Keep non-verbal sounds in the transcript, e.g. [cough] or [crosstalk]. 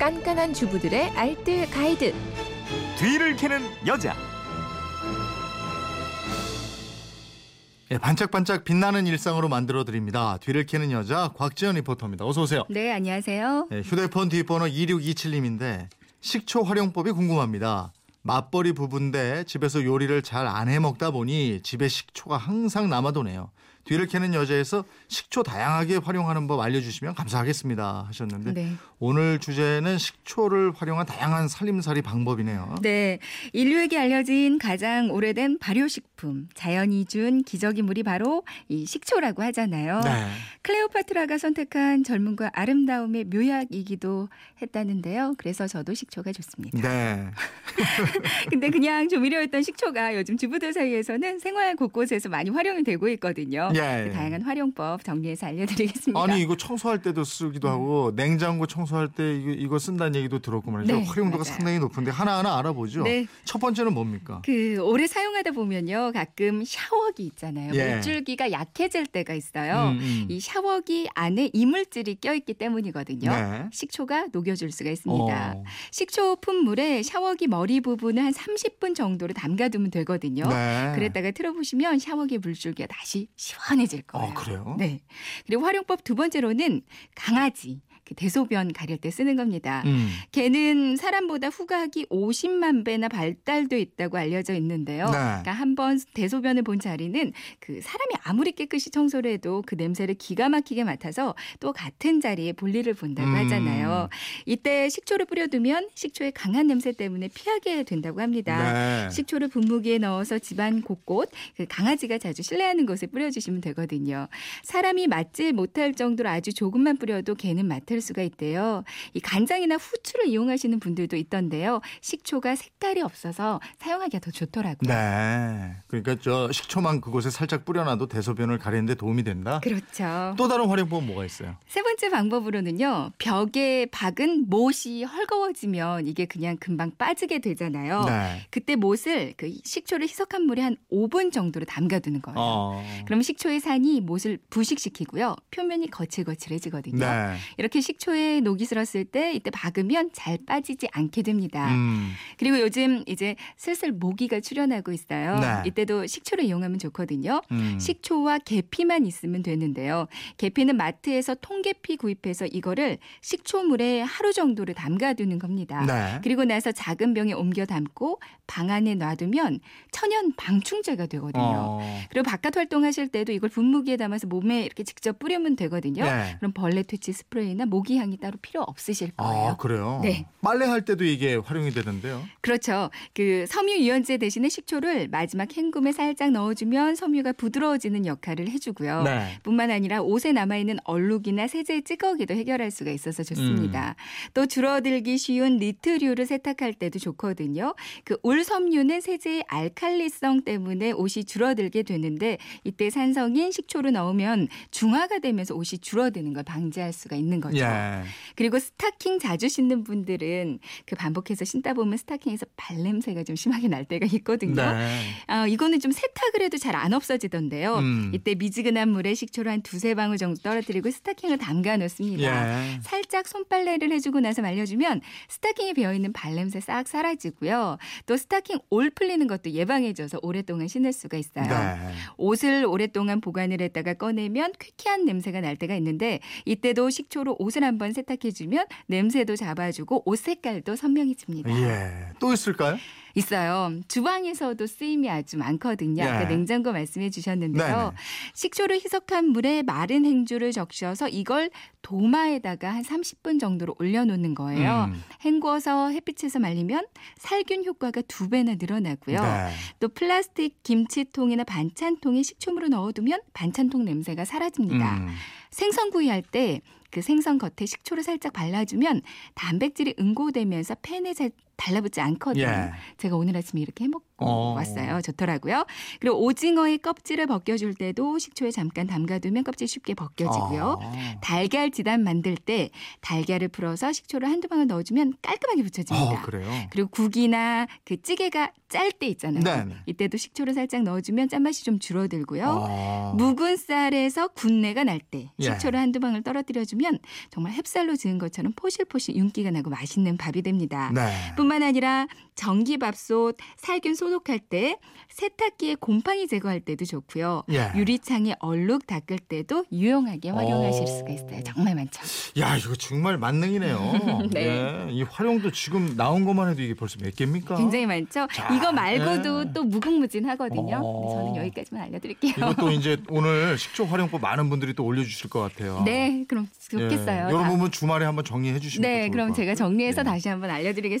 깐깐한 주부들의 알뜰 가이드. 뒤를 캐는 여자. 예, 반짝반짝 빛나는 일상으로 만들어 드립니다. 뒤를 캐는 여자 곽지연 리포터입니다. 어서 오세요. 네, 안녕하세요. 예, 휴대폰 뒷번호 2627님인데 식초 활용법이 궁금합니다. 맞벌이 부부인데 집에서 요리를 잘 안 해 먹다 보니 집에 식초가 항상 남아도네요. 뒤를 캐는 여자에서 식초 다양하게 활용하는 법 알려주시면 감사하겠습니다 하셨는데 네. 오늘 주제는 식초를 활용한 다양한 살림살이 방법이네요. 네. 인류에게 알려진 가장 오래된 발효식품, 자연이 준 기저귀물이 바로 이 식초라고 하잖아요. 네. 클레오파트라가 선택한 젊음과 아름다움의 묘약이기도 했다는데요. 그래서 저도 식초가 좋습니다. 네. [laughs] 근데 그냥 조미료였던 식초가 요즘 주부들 사이에서는 생활 곳곳에서 많이 활용이 되고 있거든요. 예, 그 예. 다양한 활용법 정리해서 알려드리겠습니다. 아니 이거 청소할 때도 쓰기도 하고 냉장고 청소할 때 이거, 이거 쓴다는 얘기도 들었고 말이죠. 네, 활용도가 맞아요. 상당히 높은데 하나하나 알아보죠. 네. 첫 번째는 뭡니까? 그 오래 사용하다 보면요 가끔 샤워기 있잖아요 예. 물줄기가 약해질 때가 있어요 음, 음. 이 샤워기 안에 이물질이 껴있기 때문이거든요 네. 식초가 녹여줄 수가 있습니다 어. 식초 푼물에 샤워기 머리 부분을 한 30분 정도로 담가두면 되거든요 네. 그랬다가 틀어보시면 샤워기 물줄기가 다시 시원 해질 거예요 어, 그래요? 네 그리고 활용법 두 번째로는 강아지 그 대소변 가릴 때 쓰는 겁니다 음. 개는 사람보다 후각이 50만 배나 발달돼 있다고 알려져 있는데요. 네. 그러니까 한 번 대소변을 본 자리는 그 사람이 아무리 깨끗이 청소를 해도 그 냄새를 기가 막히게 맡아서 또 같은 자리에 볼일을 본다고 음. 하잖아요. 이때 식초를 뿌려두면 식초의 강한 냄새 때문에 피하게 된다고 합니다. 네. 식초를 분무기에 넣어서 집안 곳곳 그 강아지가 자주 실내하는 곳에 뿌려주시면 되거든요. 사람이 맡지 못할 정도로 아주 조금만 뿌려도 개는 맡을 수가 있대요. 이 간장이나 후추를 이용하시는 분들도 있던데요. 식초가 색깔이 없어서 사용하기가 더 좋더라고요. 네. 그러니까 저 식초만 그곳에 살짝 뿌려놔도 대소변을 가리는데 도움이 된다. 그렇죠. 또 다른 활용법은 뭐가 있어요? 세 번째 방법으로는요. 벽에 박은 못이 헐거워지면 이게 그냥 금방 빠지게 되잖아요. 네. 그때 못을 그 식초를 희석한 물에 한 5분 정도로 담가두는 거예요. 어. 그럼 식 초의 산이 못을 부식시키고요. 표면이 거칠거칠해지거든요. 네. 이렇게 식초에 녹이 슬었을 때 이때 박으면 잘 빠지지 않게 됩니다. 음. 그리고 요즘 이제 슬슬 모기가 출현하고 있어요. 네. 이때도 식초를 이용하면 좋거든요. 음. 식초와 계피만 있으면 되는데요. 계피는 마트에서 통계피 구입해서 이거를 식초물에 하루 정도를 담가두는 겁니다. 네. 그리고 나서 작은 병에 옮겨 담고 방 안에 놔두면 천연 방충제가 되거든요. 어. 그리고 바깥 활동하실 때도 이걸 분무기에 담아서 몸에 이렇게 직접 뿌리면 되거든요. 네. 그럼 벌레 퇴치 스프레이나 모기 향이 따로 필요 없으실 거예요. 아, 그래요? 네. 빨래할 때도 이게 활용이 되던데요. 그렇죠. 그 섬유 유연제 대신에 식초를 마지막 헹굼에 살짝 넣어주면 섬유가 부드러워지는 역할을 해주고요. 네. 뿐만 아니라 옷에 남아있는 얼룩이나 세제 찌꺼기도 해결할 수가 있어서 좋습니다. 음. 또 줄어들기 쉬운 니트류를 세탁할 때도 좋거든요. 그 울섬유는 세제의 알칼리성 때문에 옷이 줄어들게 되는데 이때 산성 인 식초를 넣으면 중화가 되면서 옷이 줄어드는 걸 방지할 수가 있는 거죠. 예. 그리고 스타킹 자주 신는 분들은 그 반복해서 신다 보면 스타킹에서 발냄새가 좀 심하게 날 때가 있거든요. 네. 아, 이거는 좀 세탁을 해도 잘 안 없어지던데요. 음. 이때 미지근한 물에 식초를 한 두세 방울 정도 떨어뜨리고 스타킹을 담가 놓습니다. 예. 살짝 손빨래를 해주고 나서 말려주면 스타킹에 배어있는 발냄새 싹 사라지고요. 또 스타킹 올 풀리는 것도 예방해줘서 오랫동안 신을 수가 있어요. 네. 옷을 오랫동안 보관을 했다가 꺼내면 쾌쾌한 냄새가 날 때가 있는데 이때도 식초로 옷을 한번 세탁해주면 냄새도 잡아주고 옷 색깔도 선명해집니다. 예. 또 있을까요? 있어요. 주방에서도 쓰임이 아주 많거든요. 아까 예. 냉장고 말씀해 주셨는데요. 네네. 식초를 희석한 물에 마른 행주를 적셔서 이걸 도마에다가 한 30분 정도로 올려놓는 거예요. 음. 헹궈서 햇빛에서 말리면 살균 효과가 두 배나 늘어나고요. 네. 또 플라스틱 김치통이나 반찬통에 식초물을 넣어두면 반찬통 냄새가 사라집니다. 음. 생선구이 할때 그 생선 겉에 식초를 살짝 발라주면 단백질이 응고되면서 팬에 잘 달라붙지 않거든요. 예. 제가 오늘 아침에 이렇게 해먹고 갖고 어. 왔어요. 좋더라고요. 그리고 오징어의 껍질을 벗겨줄 때도 식초에 잠깐 담가두면 껍질 쉽게 벗겨지고요. 아. 달걀 지단 만들 때 달걀을 풀어서 식초를 한두 방울 넣어주면 깔끔하게 붙여집니다. 어, 그래요. 그리고 국이나 그 찌개가 짤 때 있잖아요. 네네. 이때도 식초를 살짝 넣어주면 짠맛이 좀 줄어들고요. 아. 묵은 쌀에서 군내가 날때 예. 식초를 한두 방울 떨어뜨려주면 정말 햅쌀로 지은 것처럼 포실포실 윤기가 나고 맛있는 밥이 됩니다. 네. 뿐만 아니라 전기밥솥 살균 소독할 때 세탁기에 곰팡이 제거할 때도 좋고요. 예. 유리창에 얼룩 닦을 때도 유용하게 활용하실 어. 수가 있어요. 정말 많죠. 야, 이거 정말 만능이네요. [laughs] 네. 예. 이 활용도 지금 나온 것만 해도 이게 벌써 몇 개입니까? 굉장히 많죠. 자, 이거 말고도 예. 또 무궁무진하거든요. 어. 저는 여기까지만 알려드릴게요. 이것도 [laughs] 이제 오늘 식초 활용법 많은 분들이 또 올려주실 것 같아요. 네, 그럼 좋겠어요. 예. 다- 부분 주말에 한번 정리해 주시면 네, 그럼 것 제가. 정리해서 예. 다시 한번 알려드리겠